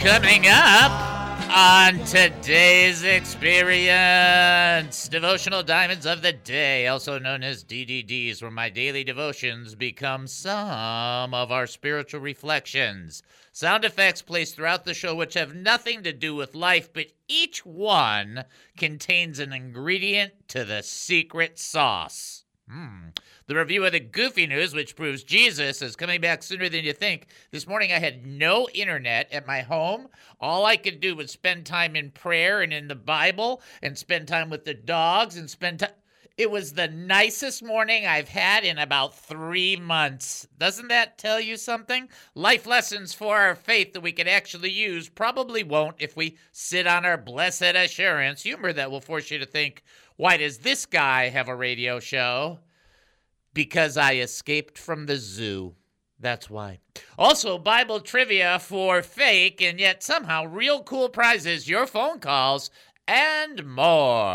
coming up on today's experience Devotional Diamonds of the Day, also known as DDDs, where my daily devotions become some of our spiritual reflections. Sound effects placed throughout the show, which have nothing to do with life, but each one contains an ingredient to the secret sauce. Hmm. The review of the Goofy News, which proves Jesus is coming back sooner than you think. This morning I had no internet at my home. All I could do was spend time in prayer and in the Bible and spend time with the dogs and spend time. It was the nicest morning I've had in about three months. Doesn't that tell you something? Life lessons for our faith that we can actually use probably won't if we sit on our blessed assurance. Humor that will force you to think, why does this guy have a radio show? Because I escaped from the zoo. That's why. Also, Bible trivia for fake and yet somehow real cool prizes, your phone calls, and more.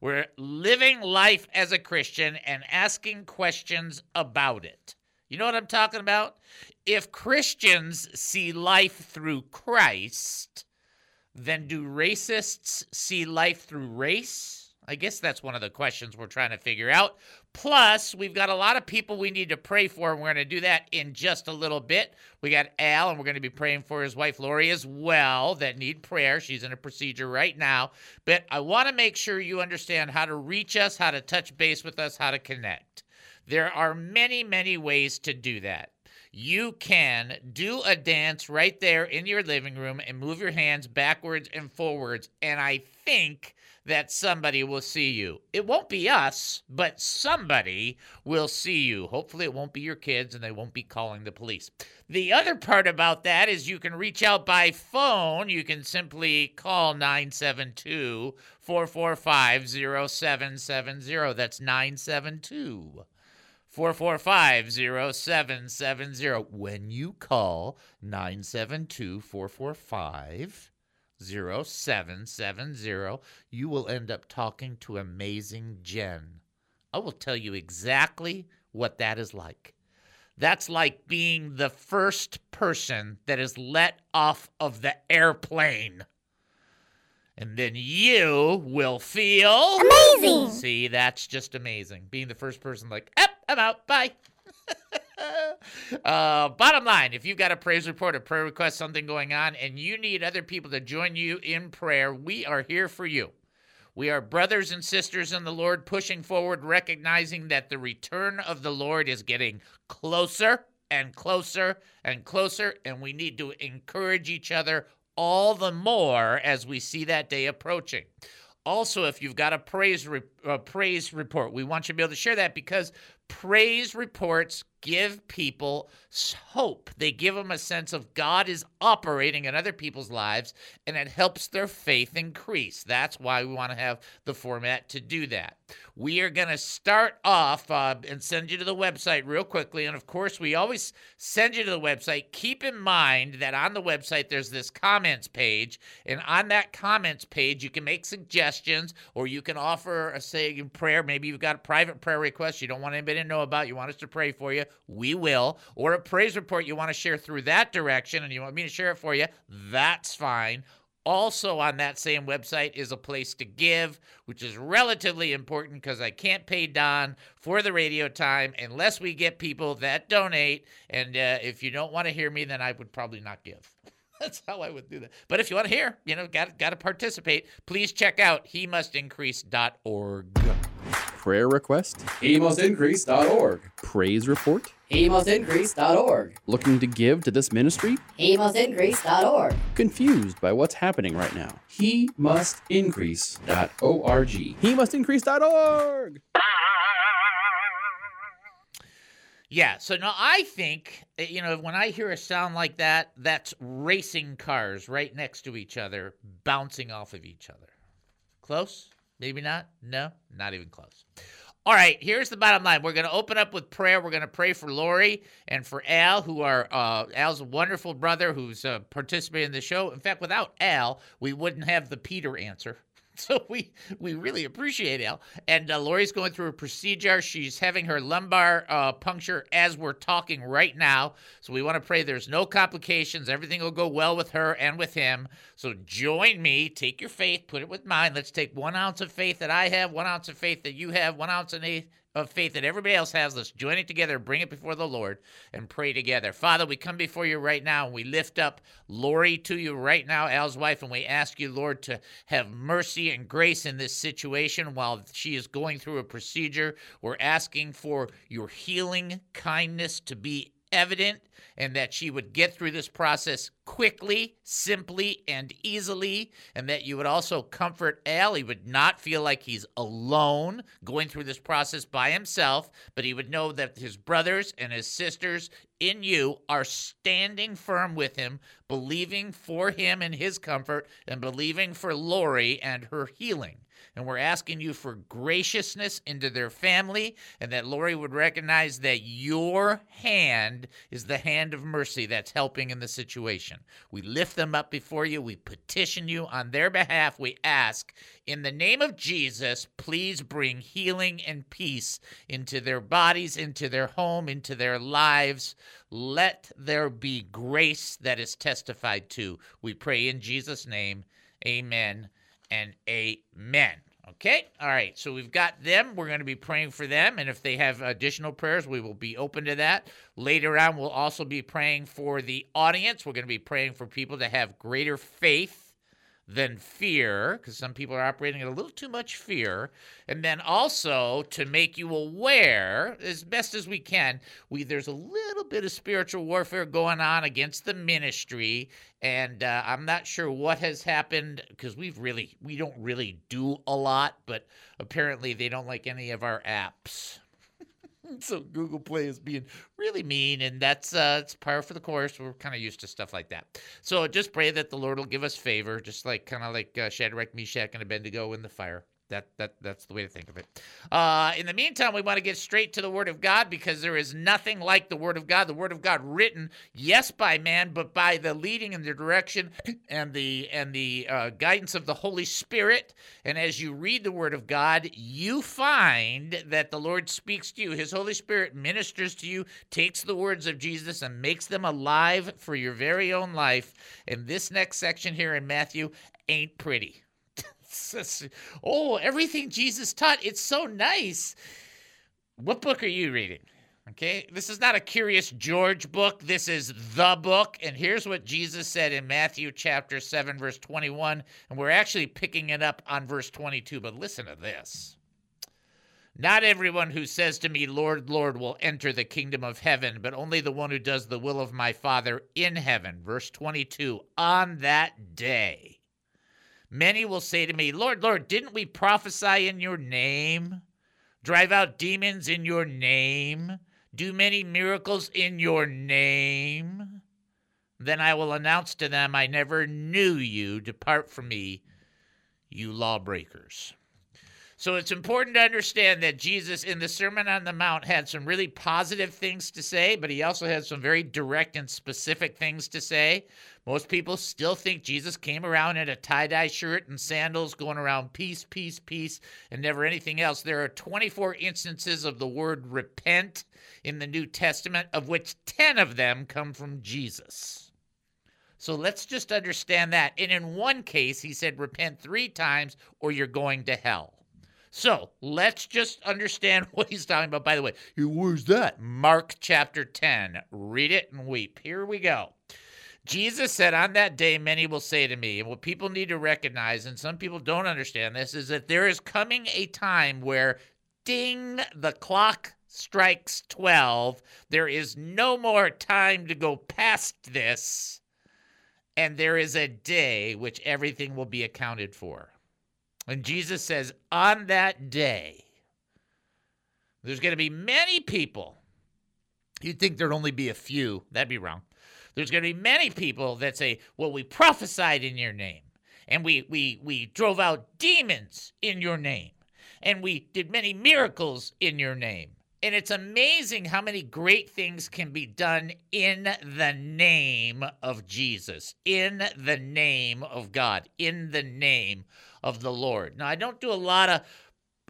We're living life as a Christian and asking questions about it. You know what I'm talking about? If Christians see life through Christ, then do racists see life through race? I guess that's one of the questions we're trying to figure out. Plus, we've got a lot of people we need to pray for, and we're going to do that in just a little bit. We got Al, and we're going to be praying for his wife Lori as well, that need prayer. She's in a procedure right now. But I want to make sure you understand how to reach us, how to touch base with us, how to connect. There are many, many ways to do that. You can do a dance right there in your living room and move your hands backwards and forwards. And I think that somebody will see you. It won't be us, but somebody will see you. Hopefully, it won't be your kids and they won't be calling the police. The other part about that is you can reach out by phone. You can simply call 972 445 0770. That's 972 445 0770. When you call 972 445 0770, you will end up talking to amazing Jen. I will tell you exactly what that is like. That's like being the first person that is let off of the airplane. And then you will feel Amazing. See, that's just amazing. Being the first person, like, up, I'm out, bye. uh, bottom line, if you've got a praise report, a prayer request, something going on, and you need other people to join you in prayer, we are here for you. We are brothers and sisters in the Lord, pushing forward, recognizing that the return of the Lord is getting closer and closer and closer, and we need to encourage each other all the more as we see that day approaching. Also, if you've got a praise re- uh, praise report, we want you to be able to share that because praise reports give people hope. They give them a sense of God is operating in other people's lives and it helps their faith increase. That's why we want to have the format to do that. We are going to start off uh, and send you to the website real quickly. And of course, we always send you to the website. Keep in mind that on the website, there's this comments page. And on that comments page, you can make suggestions or you can offer a say in prayer. Maybe you've got a private prayer request you don't want anybody to know about. You want us to pray for you. We will. Or a praise report you want to share through that direction and you want me to share it for you, that's fine. Also, on that same website is a place to give, which is relatively important because I can't pay Don for the radio time unless we get people that donate. And uh, if you don't want to hear me, then I would probably not give. That's how I would do that. But if you want to hear, you know, got got to participate. Please check out he must increase.org. Prayer request? HeMustIncrease.org. Praise report? HeMustIncrease.org. Looking to give to this ministry? HeMustIncrease.org. Confused by what's happening right now? HeMustIncrease.org. HeMustIncrease.org. Yeah, so now I think, uh, you know, when I hear a sound like that, that's racing cars right next to each other, bouncing off of each other. Close? Maybe not? No, not even close. All right, here's the bottom line. We're going to open up with prayer. We're going to pray for Lori and for Al, who are uh, Al's wonderful brother who's uh, participating in the show. In fact, without Al, we wouldn't have the Peter answer. So we we really appreciate Al. And uh, Lori's going through a procedure. She's having her lumbar uh, puncture as we're talking right now. So we want to pray there's no complications. Everything will go well with her and with him. So join me. Take your faith, put it with mine. Let's take one ounce of faith that I have, one ounce of faith that you have, one ounce of faith of faith that everybody else has. Let's join it together, bring it before the Lord, and pray together. Father, we come before you right now and we lift up Lori to you right now, Al's wife, and we ask you, Lord, to have mercy and grace in this situation while she is going through a procedure. We're asking for your healing kindness to be evident and that she would get through this process quickly, simply, and easily, and that you would also comfort Al. He would not feel like he's alone going through this process by himself, but he would know that his brothers and his sisters in you are standing firm with him, believing for him and his comfort, and believing for Lori and her healing. And we're asking you for graciousness into their family, and that Lori would recognize that your hand is the hand of mercy that's helping in the situation. We lift them up before you. We petition you on their behalf. We ask, in the name of Jesus, please bring healing and peace into their bodies, into their home, into their lives. Let there be grace that is testified to. We pray in Jesus' name. Amen and amen. Okay, all right. So we've got them. We're going to be praying for them. And if they have additional prayers, we will be open to that. Later on, we'll also be praying for the audience. We're going to be praying for people to have greater faith than fear, because some people are operating at a little too much fear. And then also to make you aware, as best as we can, we there's a little bit of spiritual warfare going on against the ministry. And uh, I'm not sure what has happened because we've really we don't really do a lot, but apparently they don't like any of our apps. so Google Play is being really mean, and that's uh, it's par for the course. We're kind of used to stuff like that. So just pray that the Lord will give us favor, just like kind of like uh, Shadrach, Meshach, and Abednego in the fire. That that that's the way to think of it. Uh, in the meantime, we want to get straight to the Word of God because there is nothing like the Word of God. The Word of God written, yes, by man, but by the leading and the direction and the and the uh, guidance of the Holy Spirit. And as you read the Word of God, you find that the Lord speaks to you. His Holy Spirit ministers to you, takes the words of Jesus and makes them alive for your very own life. And this next section here in Matthew ain't pretty oh, everything Jesus taught, it's so nice. What book are you reading? Okay, this is not a Curious George book. This is the book. And here's what Jesus said in Matthew chapter 7, verse 21. And we're actually picking it up on verse 22. But listen to this. Not everyone who says to me, Lord, Lord, will enter the kingdom of heaven, but only the one who does the will of my Father in heaven. Verse 22 On that day, Many will say to me, Lord, Lord, didn't we prophesy in your name? Drive out demons in your name? Do many miracles in your name? Then I will announce to them, I never knew you. Depart from me, you lawbreakers. So it's important to understand that Jesus in the Sermon on the Mount had some really positive things to say, but he also had some very direct and specific things to say. Most people still think Jesus came around in a tie dye shirt and sandals, going around peace, peace, peace, and never anything else. There are 24 instances of the word repent in the New Testament, of which 10 of them come from Jesus. So let's just understand that. And in one case, he said, repent three times or you're going to hell. So let's just understand what he's talking about. By the way, where's that? Mark chapter 10. Read it and weep. Here we go. Jesus said, On that day, many will say to me, and what people need to recognize, and some people don't understand this, is that there is coming a time where ding, the clock strikes 12. There is no more time to go past this. And there is a day which everything will be accounted for. And Jesus says, On that day, there's going to be many people. You'd think there'd only be a few. That'd be wrong. There's going to be many people that say, "Well, we prophesied in your name, and we we we drove out demons in your name, and we did many miracles in your name." And it's amazing how many great things can be done in the name of Jesus, in the name of God, in the name of the Lord. Now, I don't do a lot of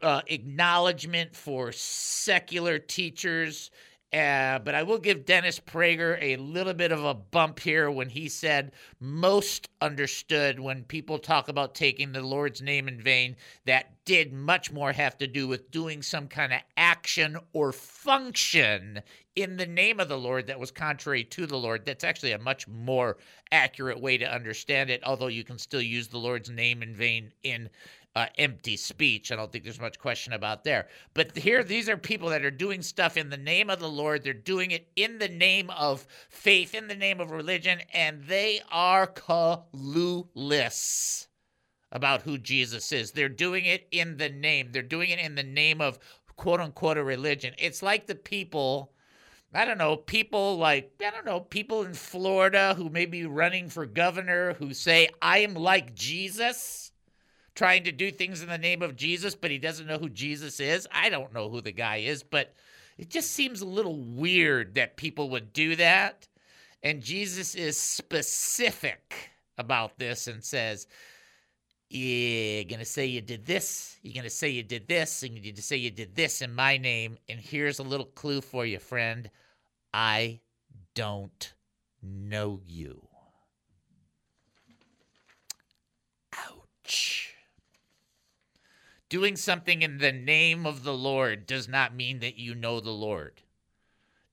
uh, acknowledgement for secular teachers uh, but I will give Dennis Prager a little bit of a bump here when he said most understood when people talk about taking the Lord's name in vain, that did much more have to do with doing some kind of action or function in the name of the Lord that was contrary to the Lord. That's actually a much more accurate way to understand it, although you can still use the Lord's name in vain in uh, empty speech. I don't think there's much question about there. But here, these are people that are doing stuff in the name of the Lord. They're doing it in the name of faith, in the name of religion, and they are clueless about who Jesus is. They're doing it in the name. They're doing it in the name of quote unquote a religion. It's like the people. I don't know, people like, I don't know, people in Florida who may be running for governor who say, I am like Jesus trying to do things in the name of Jesus, but he doesn't know who Jesus is. I don't know who the guy is, but it just seems a little weird that people would do that. And Jesus is specific about this and says, You're going to say you did this, you're going to say you did this, and you're going to say you did this in my name. And here's a little clue for you, friend I don't know you. Ouch. Doing something in the name of the Lord does not mean that you know the Lord.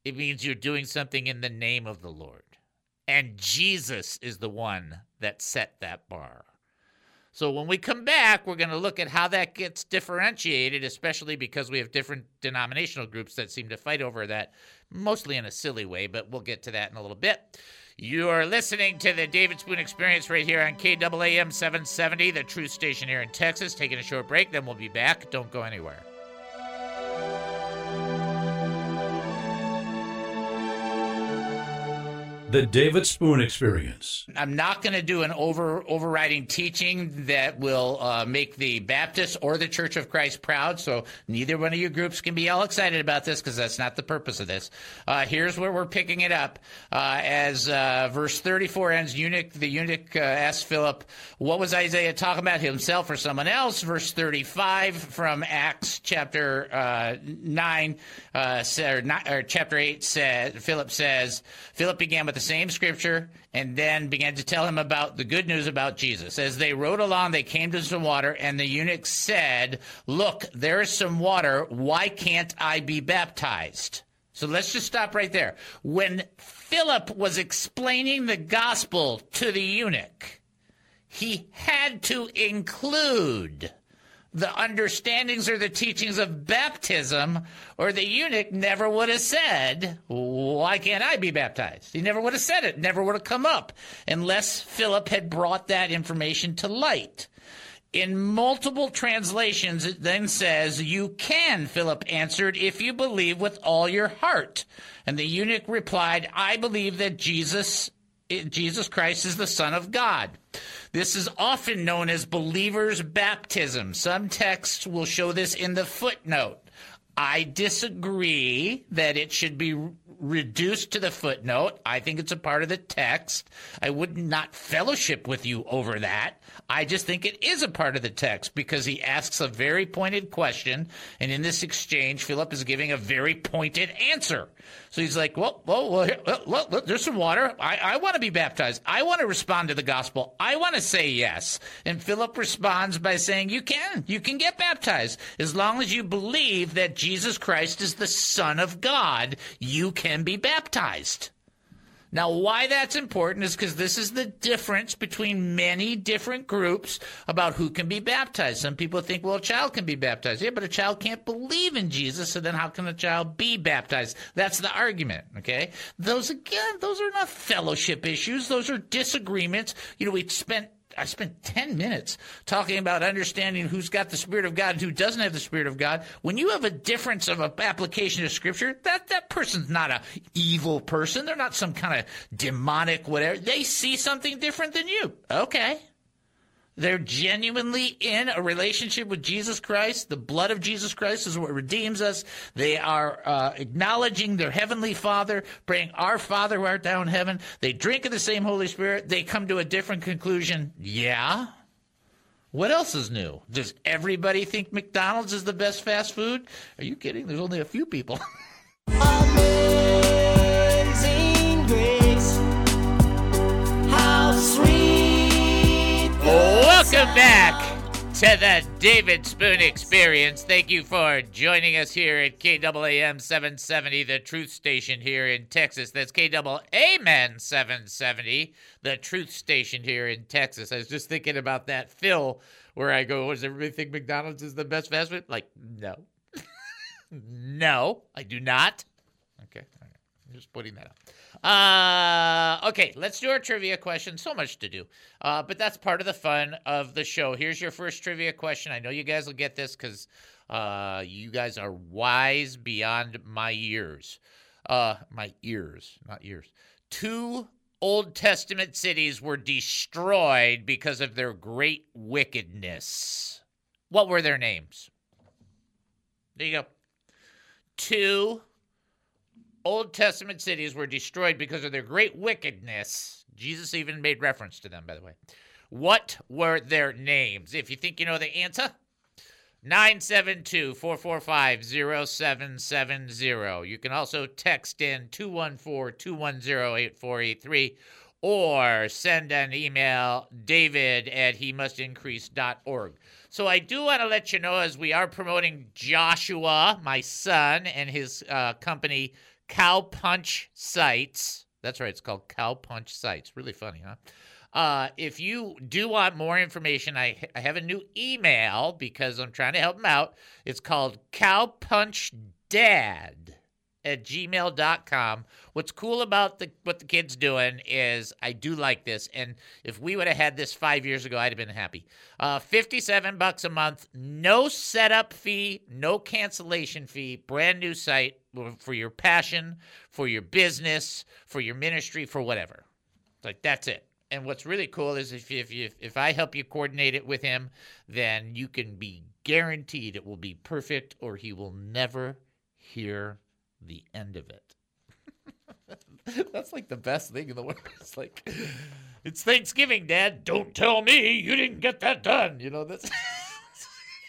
It means you're doing something in the name of the Lord. And Jesus is the one that set that bar. So when we come back, we're going to look at how that gets differentiated, especially because we have different denominational groups that seem to fight over that, mostly in a silly way, but we'll get to that in a little bit. You are listening to the David Spoon Experience right here on KAAM 770, the truth station here in Texas. Taking a short break, then we'll be back. Don't go anywhere. The David Spoon Experience. I'm not going to do an over overriding teaching that will uh, make the Baptist or the Church of Christ proud. So neither one of you groups can be all excited about this because that's not the purpose of this. Uh, here's where we're picking it up uh, as uh, verse 34 ends. Eunuch, the eunuch uh, asked Philip, "What was Isaiah talking about, himself or someone else?" Verse 35 from Acts chapter uh, nine, or, or chapter eight said, Philip says, Philip began with the same scripture and then began to tell him about the good news about Jesus. As they rode along, they came to some water, and the eunuch said, Look, there is some water. Why can't I be baptized? So let's just stop right there. When Philip was explaining the gospel to the eunuch, he had to include the understandings or the teachings of baptism, or the eunuch never would have said, Why can't I be baptized? He never would have said it, never would have come up, unless Philip had brought that information to light. In multiple translations, it then says, You can, Philip answered, if you believe with all your heart. And the eunuch replied, I believe that Jesus it- Jesus Christ is the Son of God. This is often known as believer's baptism. Some texts will show this in the footnote. I disagree that it should be reduced to the footnote. I think it's a part of the text. I would not fellowship with you over that. I just think it is a part of the text because he asks a very pointed question, and in this exchange, Philip is giving a very pointed answer. So he's like, "Well, well, well, well, there's some water. I, I want to be baptized. I want to respond to the gospel. I want to say yes." And Philip responds by saying, "You can. You can get baptized as long as you believe that Jesus Christ is the Son of God. You can be baptized." Now, why that's important is because this is the difference between many different groups about who can be baptized. Some people think, well, a child can be baptized. Yeah, but a child can't believe in Jesus, so then how can a child be baptized? That's the argument, okay? Those, again, those are not fellowship issues. Those are disagreements. You know, we spent I spent 10 minutes talking about understanding who's got the Spirit of God and who doesn't have the Spirit of God. When you have a difference of application of Scripture, that, that person's not a evil person. They're not some kind of demonic whatever. They see something different than you. Okay. They're genuinely in a relationship with Jesus Christ. The blood of Jesus Christ is what redeems us. They are uh, acknowledging their heavenly Father, praying, Our Father who art thou in heaven. They drink of the same Holy Spirit. They come to a different conclusion. Yeah. What else is new? Does everybody think McDonald's is the best fast food? Are you kidding? There's only a few people. Welcome back to the David Spoon Experience. Thank you for joining us here at KAAM 770, the truth station here in Texas. That's KAAM 770, the truth station here in Texas. I was just thinking about that Phil where I go, does everybody think McDonald's is the best fast food? Like, no. no, I do not. Okay. I'm just putting that up. Uh, okay, let's do our trivia question. So much to do. Uh, but that's part of the fun of the show. Here's your first trivia question. I know you guys will get this because uh, you guys are wise beyond my years. Uh, my ears, not ears. Two Old Testament cities were destroyed because of their great wickedness. What were their names? There you go. Two Old Testament cities were destroyed because of their great wickedness. Jesus even made reference to them, by the way. What were their names? If you think you know the answer, 972 445 0770. You can also text in 214 210 8483 or send an email david at he must increase.org. So I do want to let you know as we are promoting Joshua, my son, and his uh, company, Cow Punch Sites. That's right, it's called Cow Punch Sites. Really funny, huh? Uh, if you do want more information, I, I have a new email because I'm trying to help him out. It's called cowpunchdad at gmail.com. What's cool about the what the kid's doing is I do like this. And if we would have had this five years ago, I'd have been happy. Uh, 57 bucks a month, no setup fee, no cancellation fee, brand new site for your passion, for your business, for your ministry, for whatever. Like that's it. And what's really cool is if if you, if I help you coordinate it with him, then you can be guaranteed it will be perfect, or he will never hear the end of it. That's like the best thing in the world. It's like it's Thanksgiving, Dad. Don't tell me you didn't get that done. You know that's.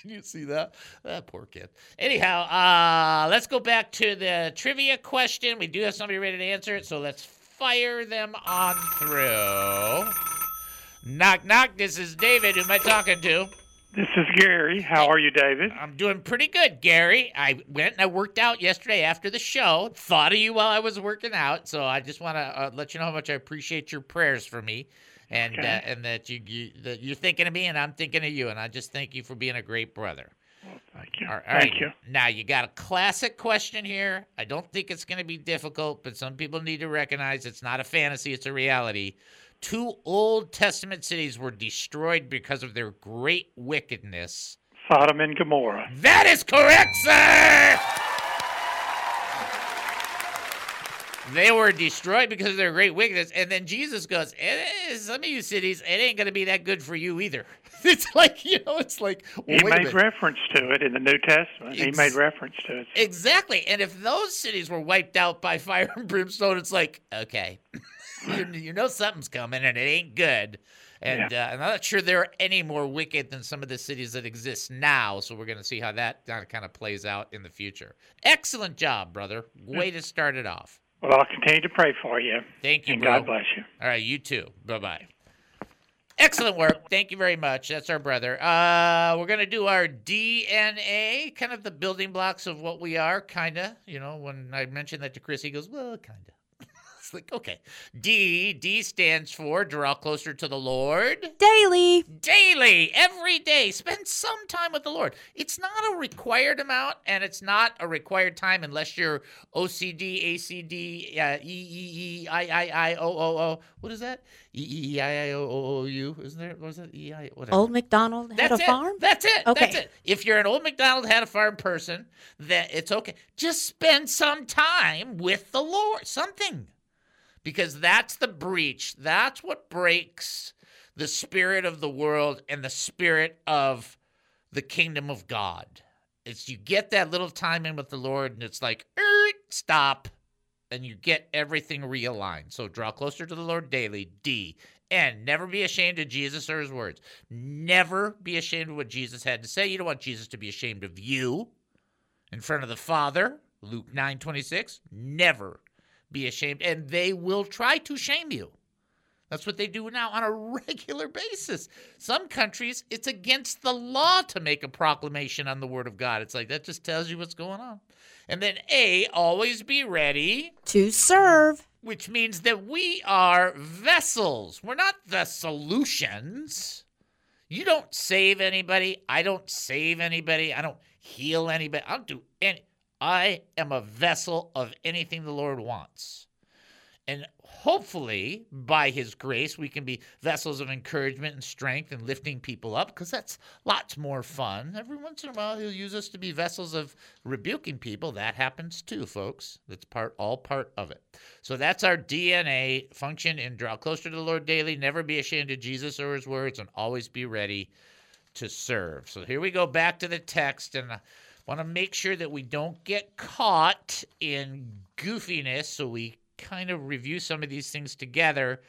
Can you see that? That poor kid. Anyhow, uh, let's go back to the trivia question. We do have somebody ready to answer it, so let's fire them on through. Knock, knock. This is David. Who am I talking to? This is Gary. How are you, David? I'm doing pretty good, Gary. I went and I worked out yesterday after the show. Thought of you while I was working out, so I just want to uh, let you know how much I appreciate your prayers for me, and Okay. uh, and that you, you that you're thinking of me and I'm thinking of you, and I just thank you for being a great brother. Thank you. All right. Thank you. Now you got a classic question here. I don't think it's going to be difficult, but some people need to recognize it's not a fantasy; it's a reality. Two Old Testament cities were destroyed because of their great wickedness. Sodom and Gomorrah. That is correct, sir. They were destroyed because of their great wickedness. And then Jesus goes, eh, some of you cities, it ain't going to be that good for you either. It's like, you know, it's like, He made reference to it in the New Testament. he made reference to it. Exactly. And if those cities were wiped out by fire and brimstone, it's like, okay, you, you know something's coming and it ain't good. And uh, I'm not sure they're any more wicked than some of the cities that exist now. So we're going to see how that kind of plays out in the future. Excellent job, brother. Way to start it off. Well, I'll continue to pray for you. Thank you, and bro. God bless you. All right, you too. Bye bye. Excellent work. Thank you very much. That's our brother. Uh, we're gonna do our DNA, kind of the building blocks of what we are, kinda. You know, when I mentioned that to Chris, he goes, "Well, kinda." It's like, okay. D. D stands for draw closer to the Lord Daily. daily, every day. Spend some time with the Lord. It's not a required amount, and it's not a required time unless you're OCD, ACD, uh, E E E I I I O O O. What is that? E E E I I O O O U. Isn't there? What is that? E I whatever. Old MacDonald had That's a it. farm. That's it. That's Okay. it. If you're an old McDonald had a farm person, that it's okay. Just spend some time with the Lord. Something. Because that's the breach. That's what breaks the spirit of the world and the spirit of the kingdom of God. It's you get that little time in with the Lord and it's like, "Er, stop. And you get everything realigned. So draw closer to the Lord daily. D. And never be ashamed of Jesus or his words. Never be ashamed of what Jesus had to say. You don't want Jesus to be ashamed of you in front of the Father. Luke 9 26. Never be ashamed. And they will try to shame you. That's what they do now on a regular basis. Some countries, it's against the law to make a proclamation on the Word of God. It's like that just tells you what's going on. And then A, always be ready To serve. which means that we are vessels. We're not the solutions. You don't save anybody. I don't save anybody. I don't heal anybody. I don't do any. I am a vessel of anything the Lord wants. And hopefully, by His grace, we can be vessels of encouragement and strength and lifting people up because that's lots more fun. Every once in a while, He'll use us to be vessels of rebuking people. That happens too, folks. That's part, all part of it. So that's our DNA function in draw closer to the Lord daily, never be ashamed of Jesus or His words, and always be ready to serve. So here we go back to the text, and I want to make sure that we don't get caught in goofiness. So we kind of review some of these things together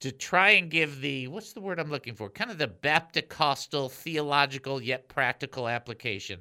to try and give the what's the word I'm looking for? Kind of the Baptist-costal, theological yet practical application.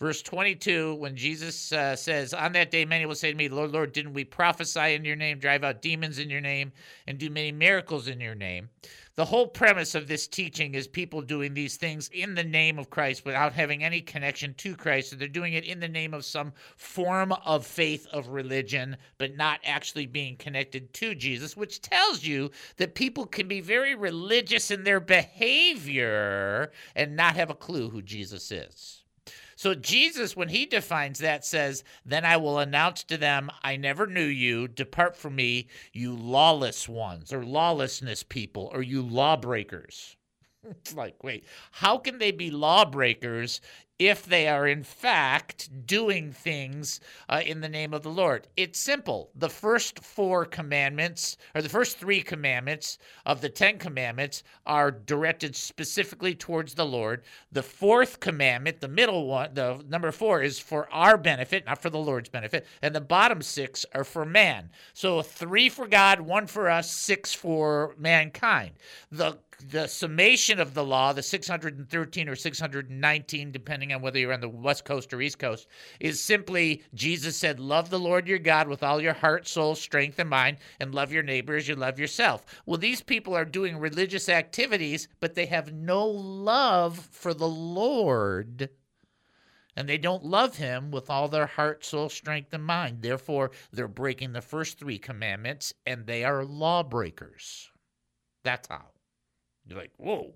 Verse 22, when Jesus uh, says, On that day, many will say to me, Lord, Lord, didn't we prophesy in your name, drive out demons in your name, and do many miracles in your name? The whole premise of this teaching is people doing these things in the name of Christ without having any connection to Christ. So they're doing it in the name of some form of faith of religion, but not actually being connected to Jesus, which tells you that people can be very religious in their behavior and not have a clue who Jesus is. So Jesus, when he defines that, says, Then I will announce to them, I never knew you. Depart from me, you lawless ones, or lawlessness people, or you lawbreakers. It's like, wait, how can they be lawbreakers if they are in fact doing things uh, in the name of the Lord? It's simple. The first four commandments, or the first three commandments of the Ten Commandments, are directed specifically towards the Lord. The fourth commandment, the middle one, the number four, is for our benefit, not for the Lord's benefit. And the bottom six are for man. So three for God, one for us, six for mankind. The the summation of the law, the 613 or 619, depending on whether you're on the West Coast or East Coast, is simply Jesus said, Love the Lord your God with all your heart, soul, strength, and mind, and love your neighbor as you love yourself. Well, these people are doing religious activities, but they have no love for the Lord. And they don't love him with all their heart, soul, strength, and mind. Therefore, they're breaking the first three commandments, and they are lawbreakers. That's how. You're like, whoa.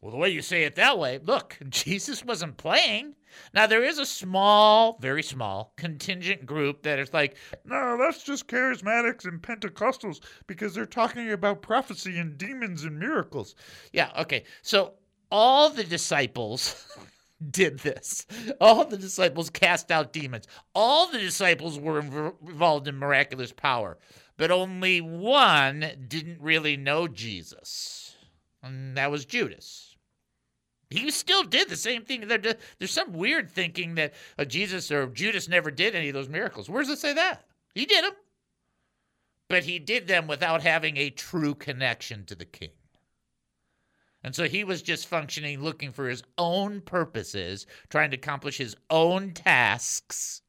Well, the way you say it that way, look, Jesus wasn't playing. Now, there is a small, very small contingent group that is like, no, that's just charismatics and Pentecostals because they're talking about prophecy and demons and miracles. Yeah, okay. So, all the disciples did this. All the disciples cast out demons. All the disciples were inv- involved in miraculous power, but only one didn't really know Jesus, and that was Judas. He still did the same thing. There's some weird thinking that uh, Jesus or Judas never did any of those miracles. Where does it say that? He did them, but he did them without having a true connection to the king. And so he was just functioning, looking for his own purposes, trying to accomplish his own tasks,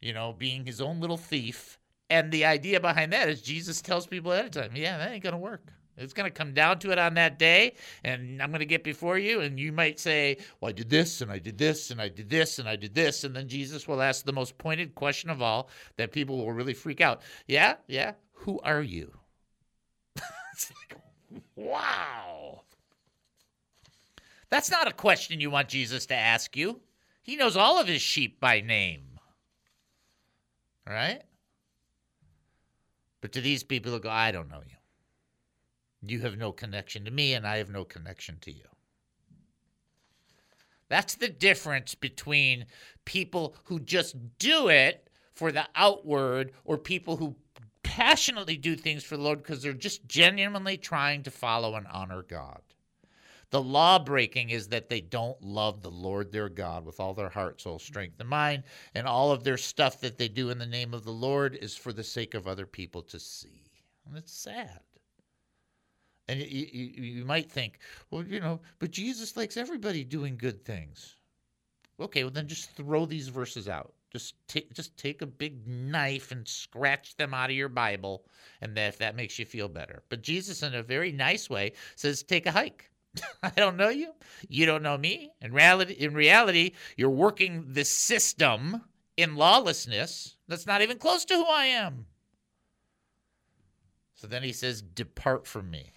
you know, being his own little thief. And the idea behind that is Jesus tells people ahead of time, yeah, that ain't going to work. It's going to come down to it on that day, and I'm going to get before you, and you might say, Well, I did this, and I did this, and I did this, and I did this. And then Jesus will ask the most pointed question of all that people will really freak out. Yeah, yeah, who are you? It's like, wow. That's not a question you want Jesus to ask you. He knows all of his sheep by name. Right? But to these people who go, I don't know you. You have no connection to me, and I have no connection to you. That's the difference between people who just do it for the outward or people who passionately do things for the Lord because they're just genuinely trying to follow and honor God. The law breaking is that they don't love the Lord their God with all their heart, soul, strength, and mind, and all of their stuff that they do in the name of the Lord is for the sake of other people to see. And it's sad. And you, you, you might think, well, you know, but Jesus likes everybody doing good things. Okay, well then just throw these verses out. Just take just take a big knife and scratch them out of your Bible, and that, if that makes you feel better. But Jesus, in a very nice way, says, take a hike. I don't know you. You don't know me. In reality, in reality, you're working the system in lawlessness that's not even close to who I am. So then he says, "Depart from me."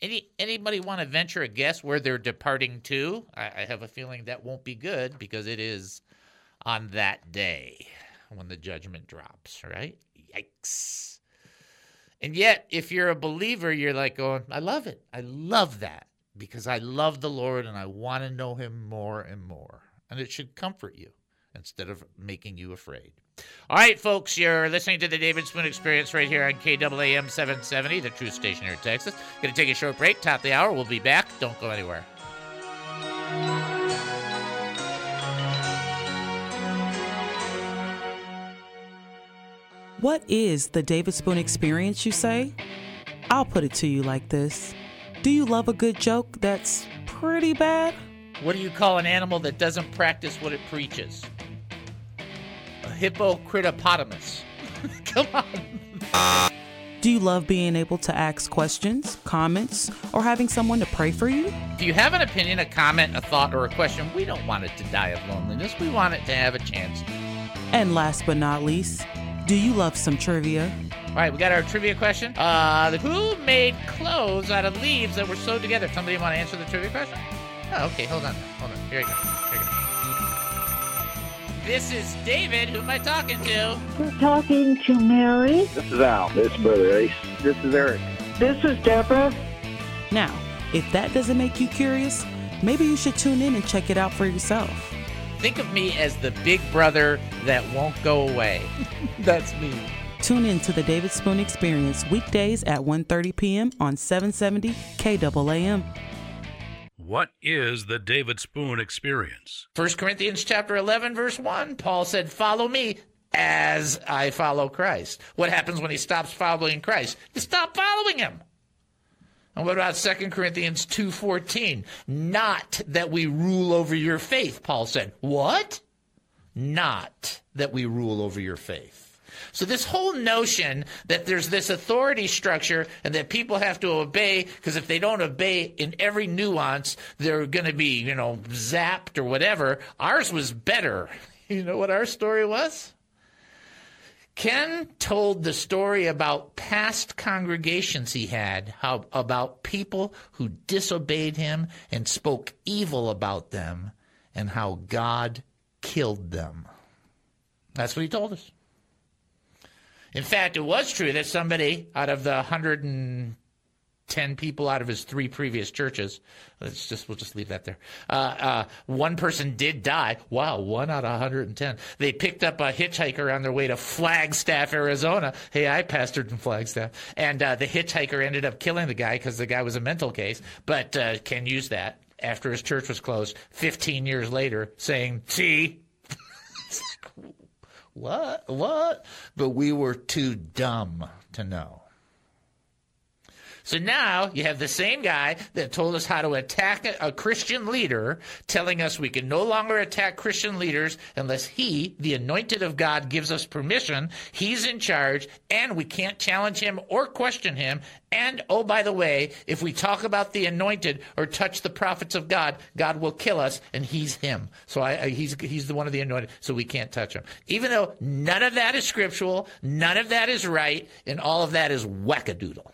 Any anybody want to venture a guess where they're departing to? I, I have a feeling that won't be good because it is on that day when the judgment drops. Right? Yikes. And yet, if you're a believer, you're like going, I love it. I love that because I love the Lord and I want to know him more and more. And it should comfort you instead of making you afraid. All right, folks, you're listening to the David Spoon Experience right here on KAAM 770, the true station here in Texas. Going to take a short break, top of the hour. We'll be back. Don't go anywhere. What is the David Spoon experience, you say? I'll put it to you like this Do you love a good joke that's pretty bad? What do you call an animal that doesn't practice what it preaches? A hippocritopotamus. Come on. Do you love being able to ask questions, comments, or having someone to pray for you? If you have an opinion, a comment, a thought, or a question, we don't want it to die of loneliness. We want it to have a chance. And last but not least, do you love some trivia? All right, we got our trivia question. Uh, who made clothes out of leaves that were sewed together? Somebody want to answer the trivia question? Oh, okay. Hold on. Hold on. Here we go. Here you go. This is David. Who am I talking to? You're talking to Mary. This is Al. This is Brother Ace. This is Eric. This is Deborah. Now, if that doesn't make you curious, maybe you should tune in and check it out for yourself. Think of me as the big brother that won't go away. That's me. Tune in to the David Spoon Experience weekdays at 1:30 p.m. on 770 KAAM. What is the David Spoon experience? 1 Corinthians chapter 11 verse 1, Paul said, "Follow me as I follow Christ." What happens when he stops following Christ? You stop following him. And what about 2 Corinthians 2:14? Not that we rule over your faith, Paul said. What? Not that we rule over your faith. So this whole notion that there's this authority structure and that people have to obey because if they don't obey in every nuance, they're going to be, you know, zapped or whatever. Ours was better. You know what our story was? Ken told the story about past congregations he had, how about people who disobeyed him and spoke evil about them, and how God killed them. That's what he told us. In fact, it was true that somebody out of the 110 10 people out of his three previous churches. Let's just we'll just leave that there. Uh, uh, one person did die. Wow, one out of 110. They picked up a hitchhiker on their way to Flagstaff, Arizona. Hey, I pastored in Flagstaff, and uh, the hitchhiker ended up killing the guy because the guy was a mental case. But uh, can use that after his church was closed 15 years later, saying, "See." What? What? But we were too dumb to know. So now you have the same guy that told us how to attack a, Christian leader telling us we can no longer attack Christian leaders unless he, the anointed of God, gives us permission. He's in charge and we can't challenge him or question him. And oh, by the way, if we talk about the anointed or touch the prophets of God, God will kill us and he's him. So I, I, he's, he's the one of the anointed, so we can't touch him. Even though none of that is scriptural, none of that is right, and all of that is wackadoodle.